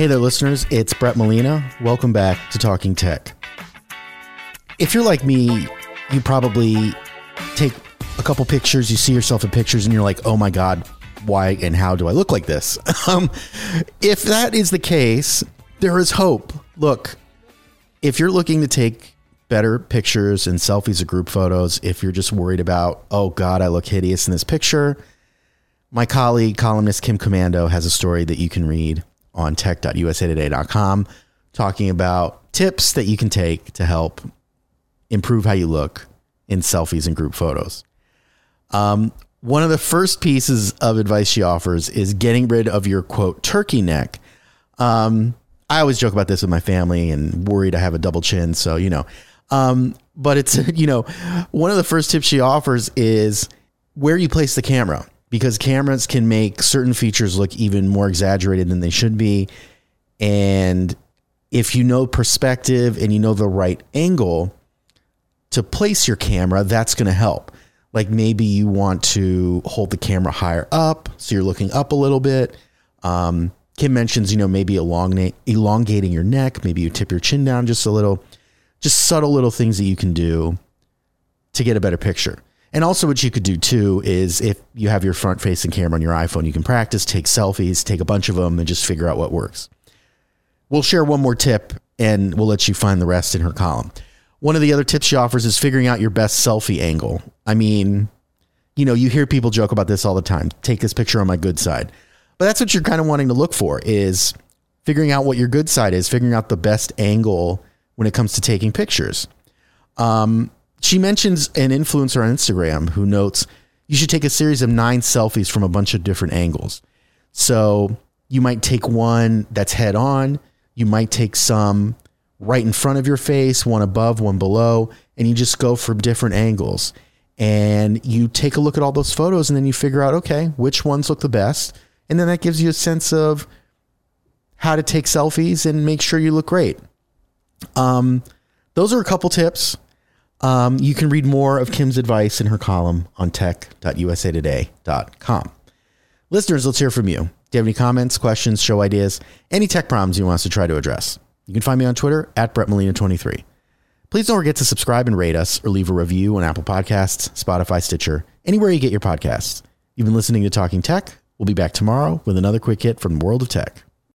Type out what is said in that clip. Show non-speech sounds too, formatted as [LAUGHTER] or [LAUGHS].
Hey there, listeners. It's Brett Molina. Welcome back to Talking Tech. If you're like me, you probably take a couple pictures, you see yourself in pictures, and you're like, oh my God, why and how do I look like this? [LAUGHS] Um, if that is the case, there is hope. Look, if you're looking to take better pictures and selfies or group photos, if you're just worried about, oh God, I look hideous in this picture, my colleague, columnist Kim Komando, has a story that you can read on tech.usatoday.com talking about tips that you can take to help improve how you look in selfies and group photos. Um, one of the first pieces of advice she offers is getting rid of your quote turkey neck. Um, I always joke about this with my family and worried I have a double chin. So, you know, um, but it's, [LAUGHS] you know, one of the first tips she offers is where you place the camera because cameras can make certain features look even more exaggerated than they should be. And if you know perspective and you know the right angle to place your camera, that's going to help. Like maybe you want to hold the camera higher up, so you're looking up a little bit. Um, Kim mentions, you know, maybe elongating your neck. Maybe you tip your chin down just a little. Just subtle little things that you can do to get a better picture. And also, what you could do too is if you have your front facing camera on your iPhone, you can practice, take selfies, take a bunch of them, and just figure out what works. We'll share one more tip and we'll let you find the rest in her column. One of the other tips she offers is figuring out your best selfie angle. I mean, you know, you hear people joke about this all the time. Take this picture on my good side. But that's what you're kind of wanting to look for is figuring out what your good side is, figuring out the best angle when it comes to taking pictures. Um, she mentions an influencer on Instagram who notes you should take a series of nine selfies from a bunch of different angles. So you might take one that's head on, you might take some right in front of your face, one above, one below, and you just go from different angles. And you take a look at all those photos and then you figure out, okay, which ones look the best. And then that gives you a sense of how to take selfies and make sure you look great. Um, those are a couple tips. Um, you can read more of Kim's advice in her column on tech.usatoday.com. Listeners, let's hear from you. Do you have any comments, questions, show ideas, any tech problems you want us to try to address? You can find me on Twitter at BrettMolina23. Please don't forget to subscribe and rate us or leave a review on Apple Podcasts, Spotify, Stitcher, anywhere you get your podcasts. You've been listening to Talking Tech. We'll be back tomorrow with another quick hit from the world of tech.